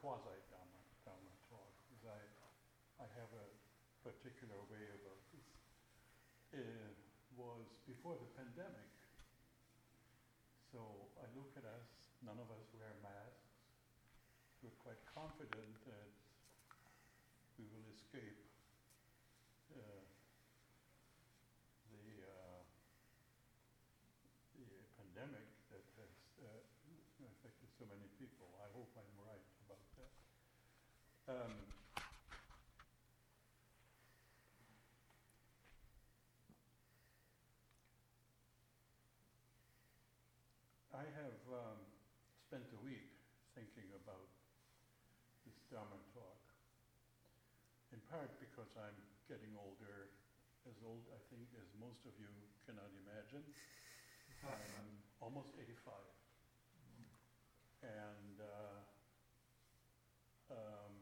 quasi Dharma, talk because I, I have a particular way about this. It was before the pandemic. So I look at us, none of us wear masks. We're quite confident that we will escape uh, the, uh, the pandemic that has uh, affected so many people. I hope I'm right about that. Um, I have um, spent a week thinking about this Dharma talk, in part because I'm getting older, as old, I think, as most of you cannot imagine. I'm almost 85. And uh, um,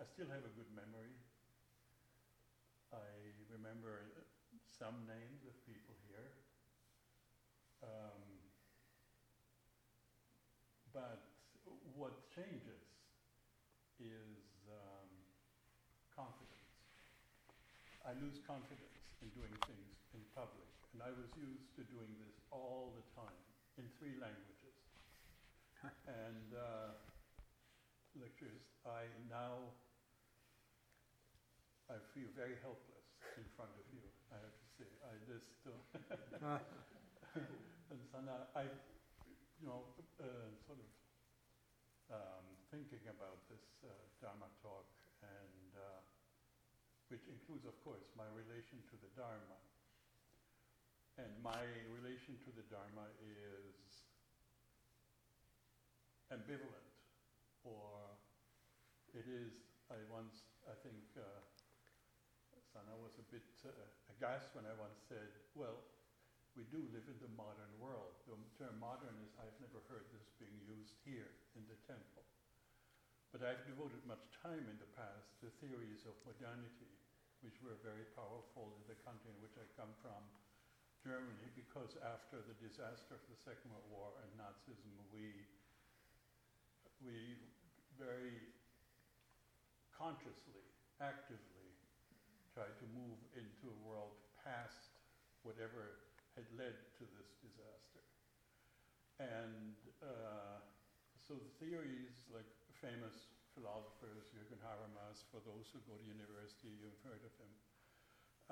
I still have a good memory. I remember some names of people here. Um, but what changes is um, confidence. I lose confidence in doing things in public, and I was used to doing this all the time in three languages. and uh, lectures, I now I feel very helpless in front of you. I have to say, I just. Uh, and so now I, you know, uh, sort of um, thinking about this uh, Dharma talk, and uh, which includes, of course, my relation to the Dharma. And my relation to the Dharma is ambivalent, or it is, I once, I think, uh, bit uh, aghast when I once said, well, we do live in the modern world. The term modern is, I've never heard this being used here in the temple. But I've devoted much time in the past to theories of modernity, which were very powerful in the country in which I come from, Germany, because after the disaster of the Second World War and Nazism, we, we very consciously, actively tried to move into a world past whatever had led to this disaster. And uh, so the theories, like famous philosophers, Jürgen Habermas, for those who go to university, you've heard of him,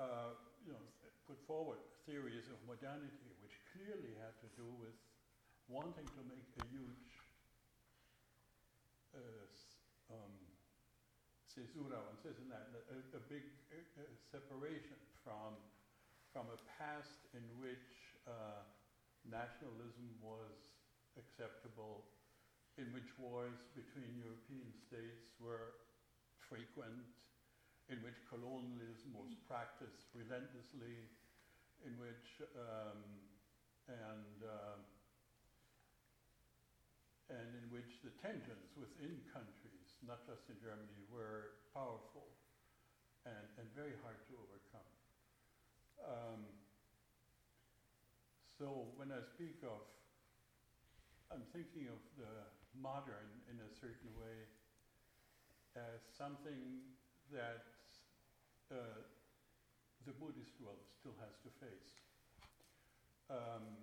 uh, you know, put forward theories of modernity, which clearly had to do with wanting to make a huge uh, um, says in that, a, a big separation from from a past in which uh, nationalism was acceptable, in which wars between European states were frequent, in which colonialism was practiced relentlessly, in which um, and uh, and in which the tensions within countries, not just in Germany, were powerful and, and very hard to overcome. Um, so when I speak of, I'm thinking of the modern in a certain way as something that uh, the Buddhist world still has to face. Um,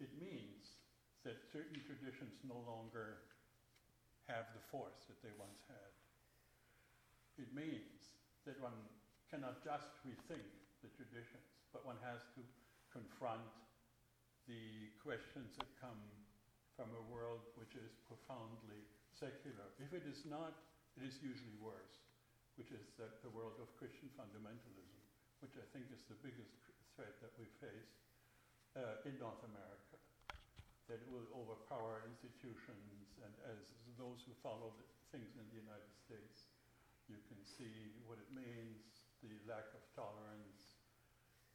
it means that certain traditions no longer have the force that they once had. It means that one cannot just rethink the traditions, but one has to confront the questions that come from a world which is profoundly secular. If it is not, it is usually worse, which is that the world of Christian fundamentalism, which I think is the biggest threat that we face uh, in North America, that it will overpower institutions, and as those who follow things in the United States, you can see what it means the lack of tolerance,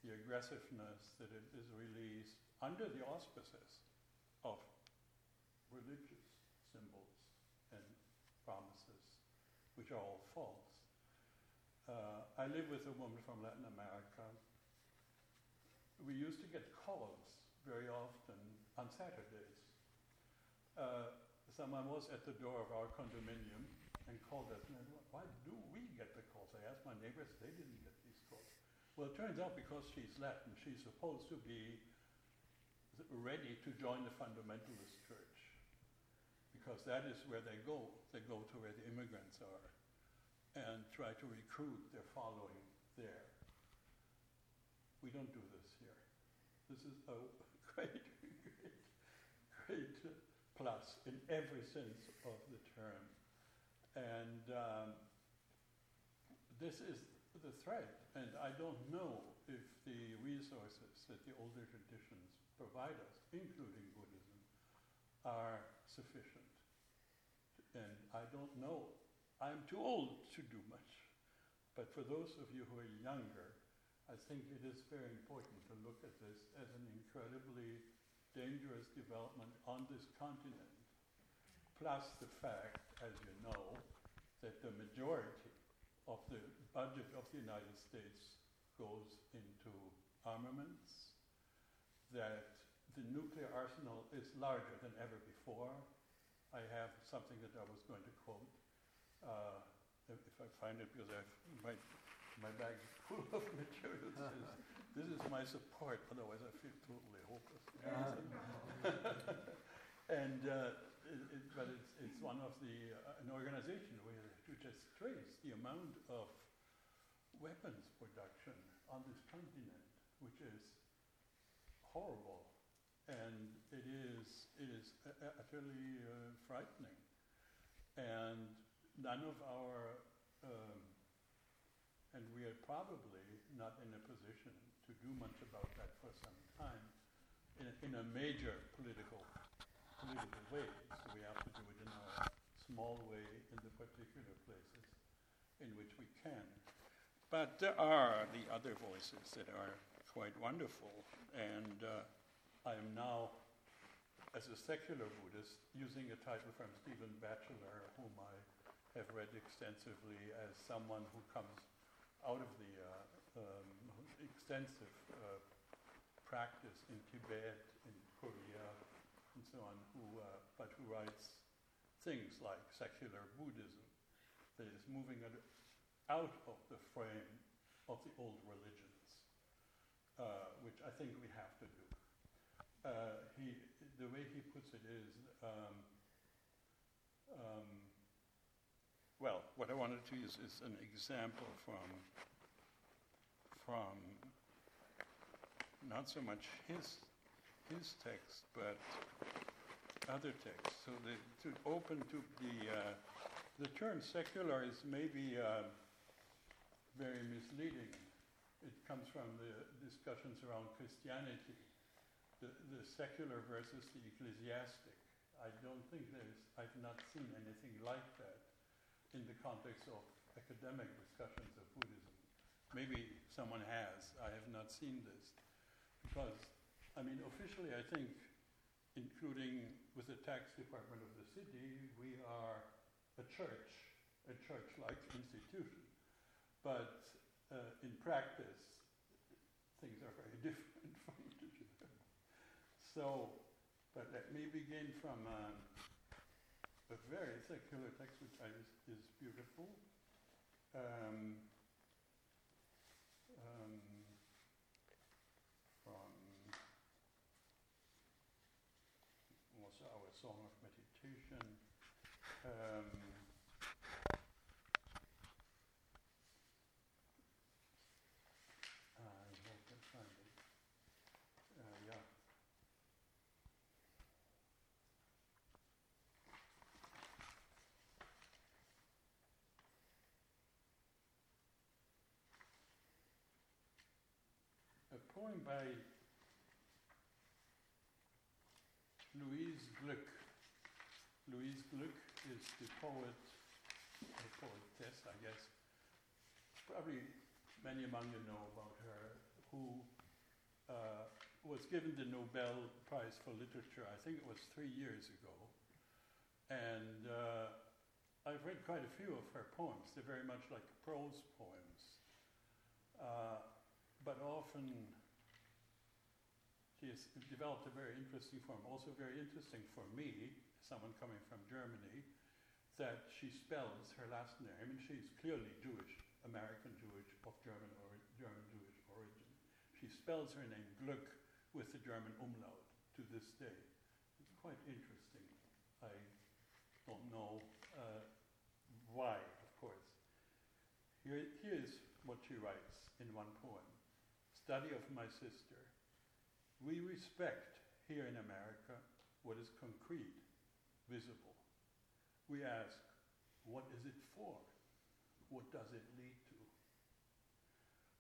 the aggressiveness that it is released under the auspices of religious symbols and promises, which are all false. Uh, I live with a woman from Latin America. We used to get calls very often on Saturdays. Uh, someone was at the door of our condominium and called us, and why do we get the calls? I asked my neighbors, they didn't get these calls. Well, it turns out because she's Latin, she's supposed to be ready to join the fundamentalist church. Because that is where they go. They go to where the immigrants are and try to recruit their following there. We don't do this here. This is a great, great plus in every sense of the term. And um, this is the threat. And I don't know if the resources that the older traditions provide us, including Buddhism, are sufficient. And I don't know. I'm too old to do much. But for those of you who are younger, I think it is very important to look at this as an incredibly dangerous development on this continent. Plus the fact, as you know, that the majority of the budget of the United States goes into armaments, that the nuclear arsenal is larger than ever before. I have something that I was going to quote, uh, if, I find it, because I've, my, my bag is full of materials. this is my support, otherwise I feel totally hopeless. and uh, it, it, but it's, it's one of the, uh, an organization where you just trace the amount of weapons production on this continent, which is horrible. And it is, it is utterly uh, frightening. And none of our, um, and we are probably not in a position to do much about that for some time in, in a major political, political way. So we have to do it in a small way in the particular places in which we can. But there are the other voices that are quite wonderful. And uh, I am now, as a secular Buddhist, using a title from Stephen Batchelor, whom I have read extensively as someone who comes out of the uh, um, extensive uh, practice in Tibet, in Korea, and so on, who, uh, but who writes things like secular Buddhism that is moving out of the frame of the old religions, uh, which I think we have to do. Uh, he, the way he puts it is, um, um, well, what I wanted to use is an example from, from not so much his, his text, but other texts. So the, to open to the, uh, the term secular is maybe uh, very misleading. It comes from the discussions around Christianity the, the secular versus the ecclesiastic. I don't think there's, I've not seen anything like that in the context of academic discussions of Buddhism. Maybe someone has. I have not seen this. Because, I mean, officially, I think, including with the tax department of the city, we are a church, a church like institution. But uh, in practice, things are very different. So, but let me begin from um, a very secular text which is, is beautiful. Um, from also our Song of Meditation. Um, poem by Louise Glück. Louise Glück is the poet, the poetess, I guess. Probably many among you know about her, who uh, was given the Nobel Prize for Literature, I think it was three years ago. And uh, I've read quite a few of her poems. They're very much like prose poems, uh, but often she has developed a very interesting form, also very interesting for me, someone coming from Germany, that she spells her last name, and she's clearly Jewish, American Jewish, of German or German Jewish origin. She spells her name Glück with the German umlaut to this day. It's quite interesting. I don't know uh, why, of course. Here, here's what she writes in one poem Study of my sister. We respect here in America what is concrete, visible. We ask, what is it for? What does it lead to?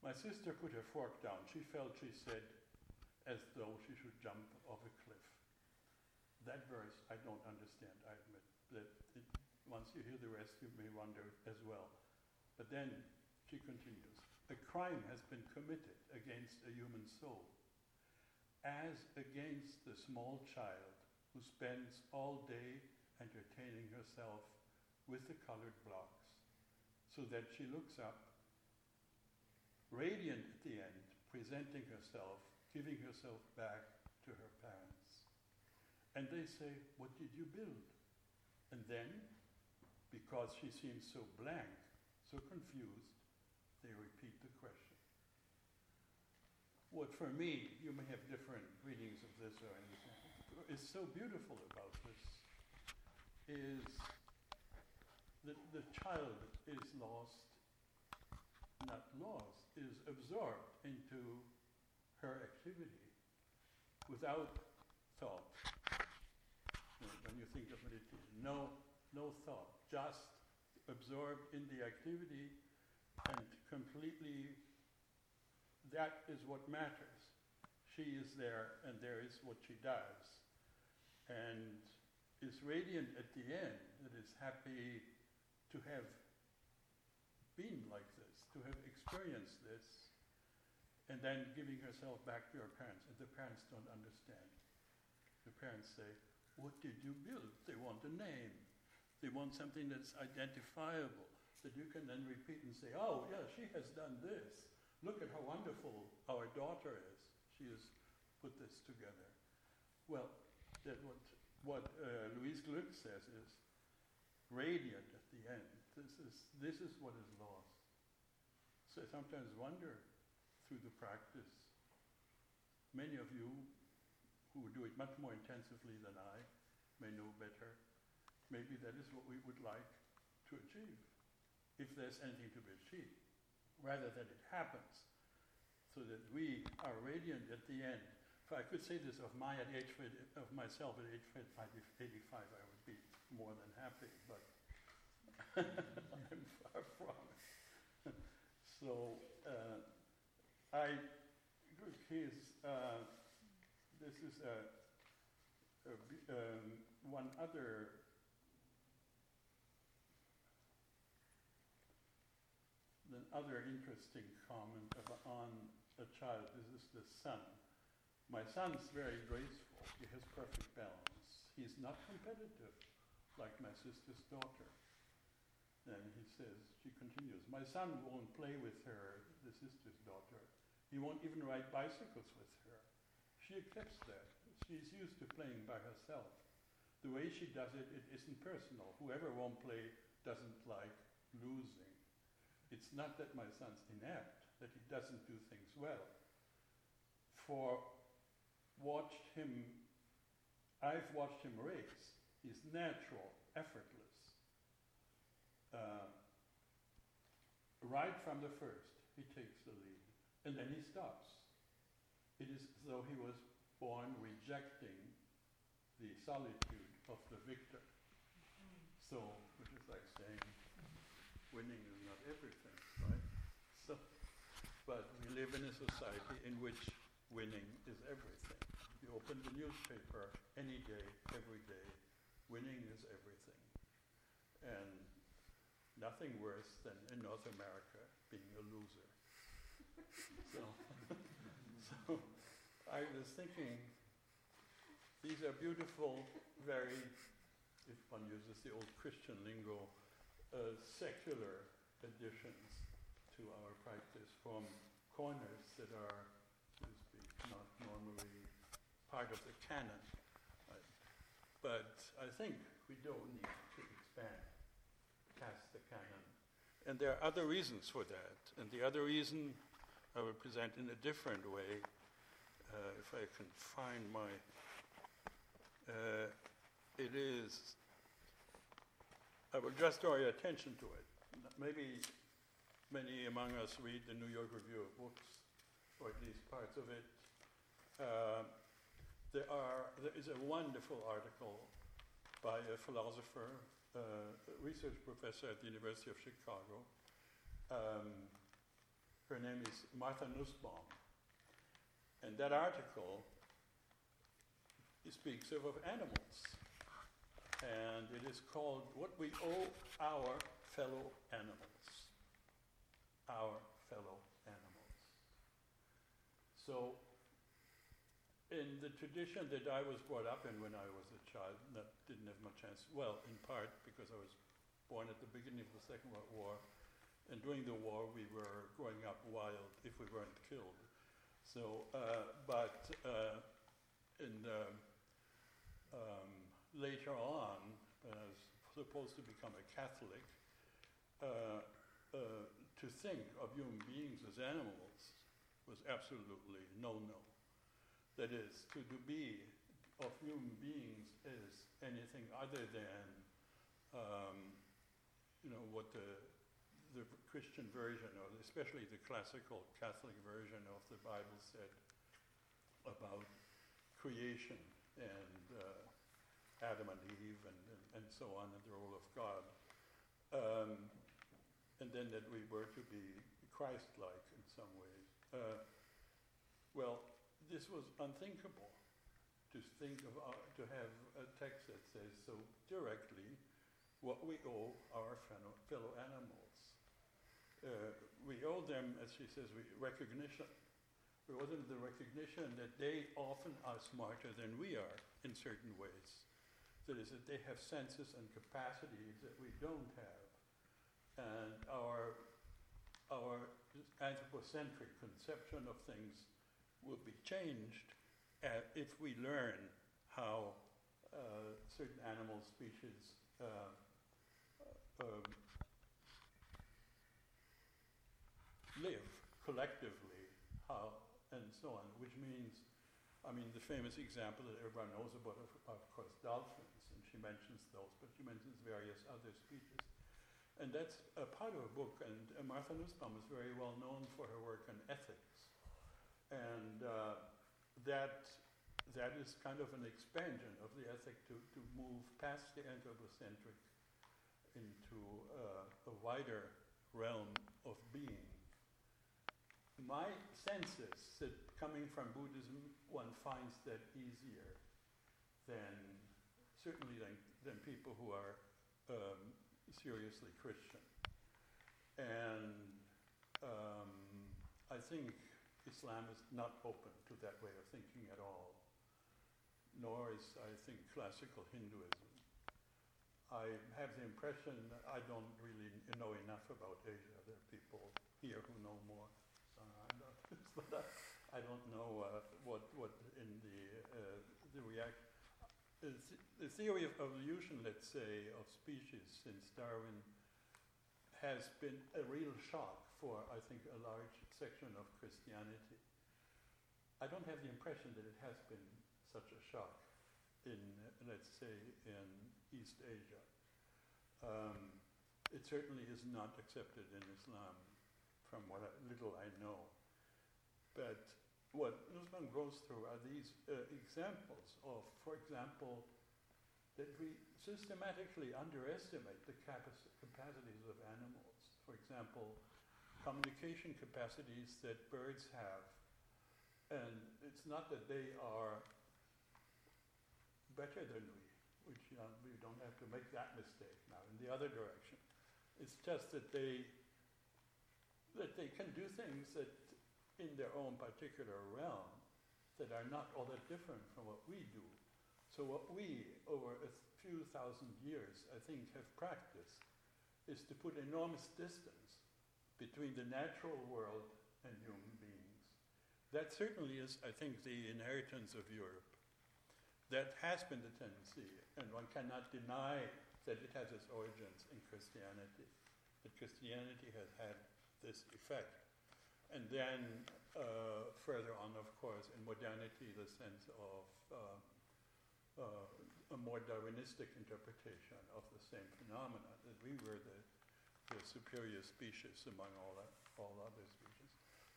My sister put her fork down. She felt, she said, as though she should jump off a cliff. That verse I don't understand, I admit. That it, once you hear the rest, you may wonder as well. But then she continues A crime has been committed against a human soul, as against the small child who spends all day entertaining herself with the colored blocks, so that she looks up, radiant at the end, presenting herself giving herself back to her parents. And they say, What did you build? And then, because she seems so blank, so confused, they repeat the question. What for me, you may have different readings of this or anything, is so beautiful about this is that the child is lost, not lost, is absorbed into her activity without thought. When you think of meditation, no, no thought, just absorbed in the activity and completely, that is what matters. She is there and there is what she does. And is radiant at the end, that is happy to have been like this, to have experienced this, and then giving herself back to her parents. And the parents don't understand. The parents say, What did you build? They want a name. They want something that's identifiable that you can then repeat and say, Oh, yeah, she has done this. Look at how wonderful our daughter is. She has put this together. Well, that what, what uh, Louise Glück says is radiant at the end. This is, this is what is lost. So I sometimes wonder through the practice. Many of you who do it much more intensively than I may know better. Maybe that is what we would like to achieve, if there's anything to be achieved, rather that it happens, so that we are radiant at the end. If I could say this of my at age of myself at age 85, I would be more than happy, but I'm far from it. so uh, I, his, uh, this is a, a um, one other the other interesting comment on a child. This is the son. My son's very graceful. He has perfect balance. He's not competitive like my sister's daughter. And he says, she continues, my son won't play with her, the sister's daughter, he won't even ride bicycles with her. She accepts that. She's used to playing by herself. The way she does it, it isn't personal. Whoever won't play doesn't like losing. It's not that my son's inept, that he doesn't do things well. For watched him, I've watched him race. He's natural, effortless. Uh, right from the first, he takes the lead. And then he stops. It is as though he was born rejecting the solitude of the victor. So, which is like saying, winning everything, right? So, but we live in a society in which winning is everything. You open the newspaper any day, every day, winning is everything. And nothing worse than in North America being a loser. So, so I was thinking, these are beautiful, very, if one uses the old Christian lingo, uh, secular additions to our practice from corners that are, so to speak, not normally part of the canon. Right? but I think we don't need to expand past the canon. And there are other reasons for that. And the other reason I will present in a different way, uh, if I can find my. Uh, it is. I will just draw your attention to it. Maybe many among us read the New York Review of Books, or at least parts of it. Uh, there, are, there is a wonderful article by a philosopher, uh, a research professor at the University of Chicago. Um, her name is Martha Nussbaum. And that article speaks of, of animals. And it is called What We Owe Our Fellow Animals. Our fellow animals. So, in the tradition that I was brought up in when I was a child, that didn't have much chance, well, in part because I was born at the beginning of the Second World War, and during the war we were growing up wild if we weren't killed. So, uh, but uh, in the, um, later on, when I was supposed to become a Catholic, uh, uh, to think of human beings as animals was absolutely no-no. That is, to, to be of human beings is anything other than, um, you know, what the, the Christian version, or especially the classical Catholic version of the Bible said about creation and uh, Adam and Eve and, and, and, so on, and the role of God. Um, and then that we were to be Christ-like in some ways. Uh, well, this was unthinkable to think of our, to have a text that says so directly what we owe our fellow, animals. Uh, we owe them, as she says, recognition. We owe them the recognition that they often are smarter than we are in certain ways. That is, that they have senses and capacities that we don't have and our, our anthropocentric conception of things will be changed uh, if we learn how uh, certain animal species uh, um, live collectively, how and so on. Which means, I mean, the famous example that everyone knows about, of, of course, dolphins, and she mentions those, but she mentions various other species. And that's a part of a book, and Martha Nussbaum is very well known for her work on ethics. And uh, that, that is kind of an expansion of the ethic to, to move past the anthropocentric into uh, a wider realm of being. My sense is that coming from Buddhism, one finds that easier than, certainly than, than people who are um, seriously Christian. And um, I think Islam is not open to that way of thinking at all, nor is, I think, classical Hinduism. I have the impression I don't really know enough about Asia. There are people here who know more. So but I, don't know uh, what, what in the, uh, the reaction the theory of evolution, let's say, of species since Darwin has been a real shock for, I think, a large section of Christianity. I don't have the impression that it has been such a shock in, let's say, in East Asia. Um, it certainly is not accepted in Islam, from what I, little I know. But what Nussbaum goes through are these uh, examples of, for example, that we systematically underestimate the capacities of animals. For example, communication capacities that birds have. And it's not that they are better than we, which you know, we don't have to make that mistake now in the other direction. It's just that they that they can do things that in their own particular realm that are not all that different from what we do. So what we, over a few thousand years, I think, have practiced is to put enormous distance between the natural world and human beings. That certainly is, I think, the inheritance of Europe. that has been the tendency, and one cannot deny that it has its origins in Christianity. That Christianity has had this effect. And then uh, further on, of course, in modernity, the sense of uh, uh, a more Darwinistic interpretation of the same phenomena, that we were the, the superior species among all, that, all other species.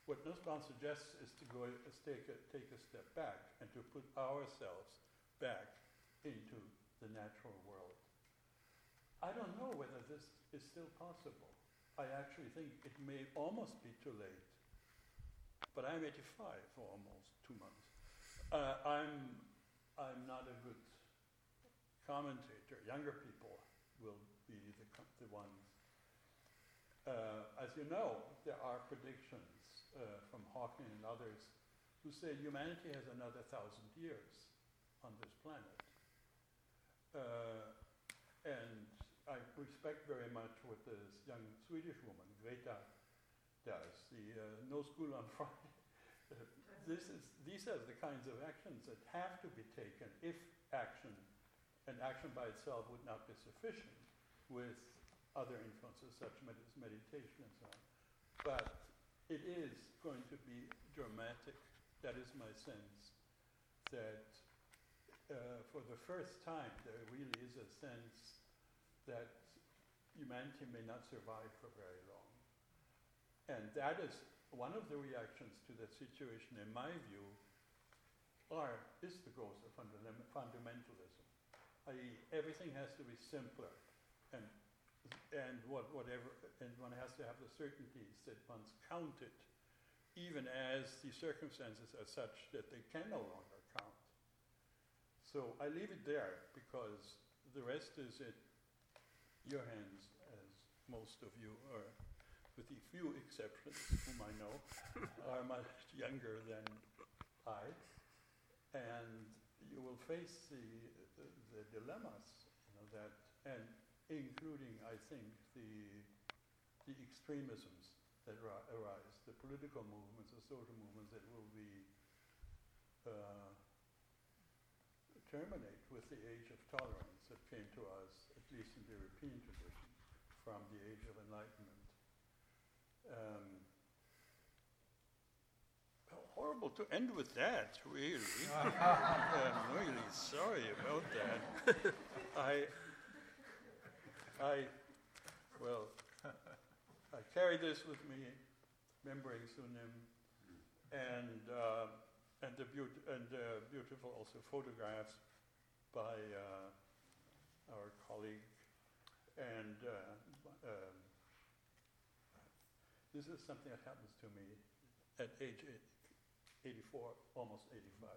What Nussbaum suggests is to go take, a, take a step back and to put ourselves back into the natural world. I don't know whether this is still possible. I actually think it may almost be too late. But I'm 85 for almost two months. Uh, I'm, I'm not a good commentator. Younger people will be the, the ones. Uh, as you know, there are predictions uh, from Hawking and others who say humanity has another thousand years on this planet. Uh, and I respect very much what this young Swedish woman, Greta, does. The uh, No School on Friday. This is, these are the kinds of actions that have to be taken if action, and action by itself would not be sufficient with other influences such as meditation and so on. But it is going to be dramatic. That is my sense that uh, for the first time there really is a sense that humanity may not survive for very long. And that is one of the reactions to that situation, in my view, are, is the growth of fundamentalism. I.e., everything has to be simpler, and, and what, whatever, and one has to have the certainties that one's counted, even as the circumstances are such that they can no longer count. So I leave it there because the rest is in your hands, as most of you are, with the few exceptions whom I know, are much younger than I, and you will face the, the, the dilemmas you know, that, and including, I think, the, the extremisms that ri- arise, the political movements, the social movements that will be uh, terminate with the age of tolerance that came to us at least in the European tradition, from the Age of Enlightenment. Um, horrible to end with that, really. I'm really sorry about that. I, I, well, I carry this with me, remembering Sunim, and uh, and the beaut- and uh, beautiful also photographs by. Uh, our colleague, and uh, um, this is something that happens to me at age 84, almost 85.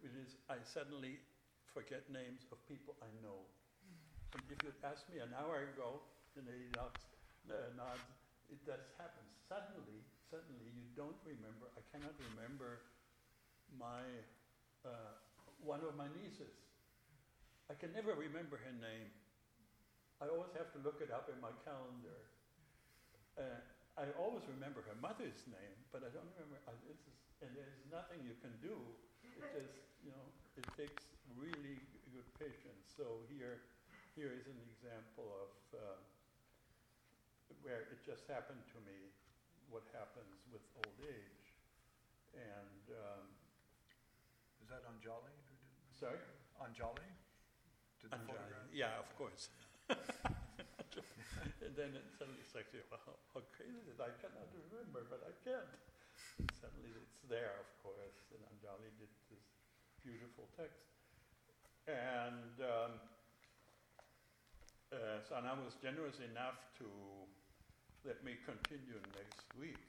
It is, I suddenly forget names of people I know. And if you'd asked me an hour ago, and he nods, uh, nods, it does happen. Suddenly, suddenly you don't remember, I cannot remember my, uh, one of my nieces I can never remember her name. I always have to look it up in my calendar. Uh, I always remember her mother's name, but I don't remember. Uh, and there's nothing you can do. It just, you know, it takes really good patience. So here, here is an example of uh, where it just happened to me. What happens with old age, and um, is that Anjali? Sorry, Anjali. Yeah, of course. and then it suddenly it's like, well, how crazy is it? I cannot remember, but I can't. And suddenly it's there, of course. And Anjali did this beautiful text. And um, uh, was generous enough to let me continue next week.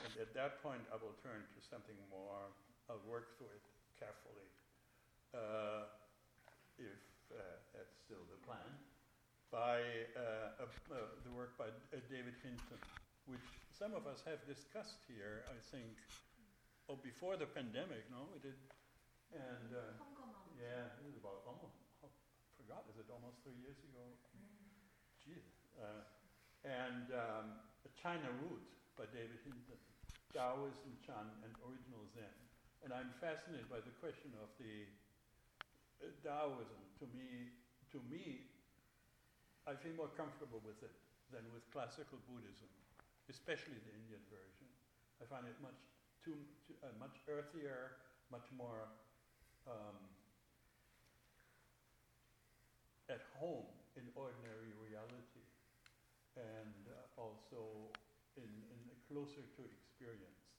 And at that point, I will turn to something more, I'll work through it carefully. Uh, if uh, that's still the plan, by uh, uh, the work by David Hinton, which some of us have discussed here, I think, oh, before the pandemic, no? We did, and yeah, it was about almost, I forgot, is it almost three years ago? Jeez. and um, China Root by David Hinton, Taoism, Chan, and Original Zen. And I'm fascinated by the question of the uh, Taoism, to me, to me, I feel more comfortable with it than with classical Buddhism, especially the Indian version. I find it much too, too uh, much earthier, much more um, at home in ordinary reality, and uh, also in, in closer to experience.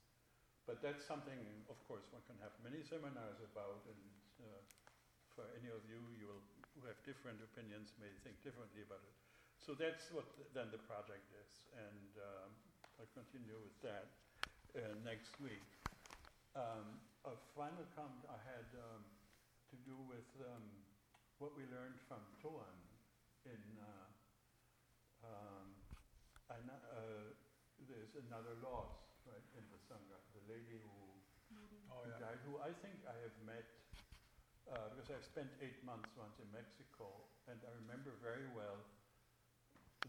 But that's something, of course, one can have many seminars about, and uh, for any of you, you will, who have different opinions may think differently about it. So that's what th- then the project is, and um, I'll continue with that uh, next week. Um, a final comment I had um, to do with um, what we learned from Toan in. Uh, um, I uh, there's another loss, right, in the Sangha. The lady who Oh, who yeah. died, who I think I have met, uh, because I've spent eight months once in Mexico, and I remember very well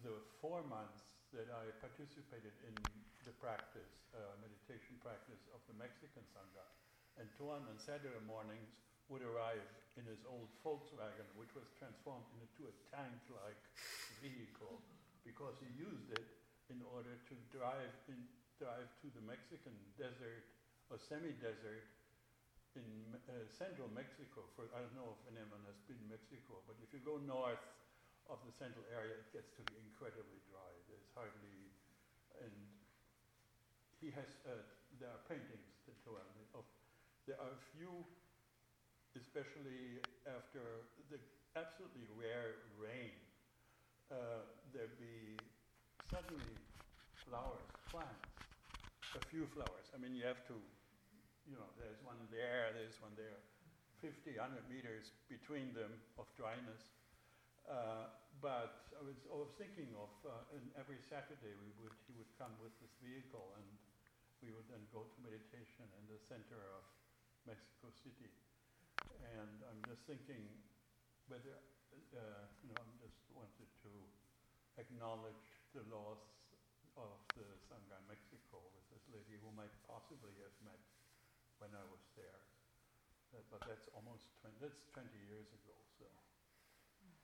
the four months that I participated in the practice, uh, meditation practice of the Mexican Sangha. And Tuan on Saturday mornings would arrive in his old Volkswagen, which was transformed into a tank-like vehicle, because he used it in order to drive in, drive to the Mexican desert or semi-desert in uh, central Mexico. For I don't know if anyone has been in Mexico, but if you go north of the central area, it gets to be incredibly dry. There's hardly, and he has. Uh, there are paintings that show him of. There are a few, especially after the absolutely rare rain. Uh, there be suddenly flowers, plants, a few flowers. I mean, you have to, you know, there's one there, there's one there, 50, 100 meters between them of dryness. Uh, but I was, I was thinking of, uh, and every Saturday we would, he would come with this vehicle and we would then go to meditation in the center of Mexico City. And I'm just thinking whether, uh, you know, I'm just wanted to acknowledge the loss of the Sangha Mexico with this lady whom I possibly have met when I was there. Uh, but that's almost 20, that's 20 years ago, so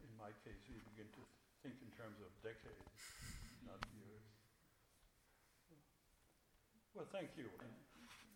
in my case, we begin to think in terms of decades, not years. Well, thank you. And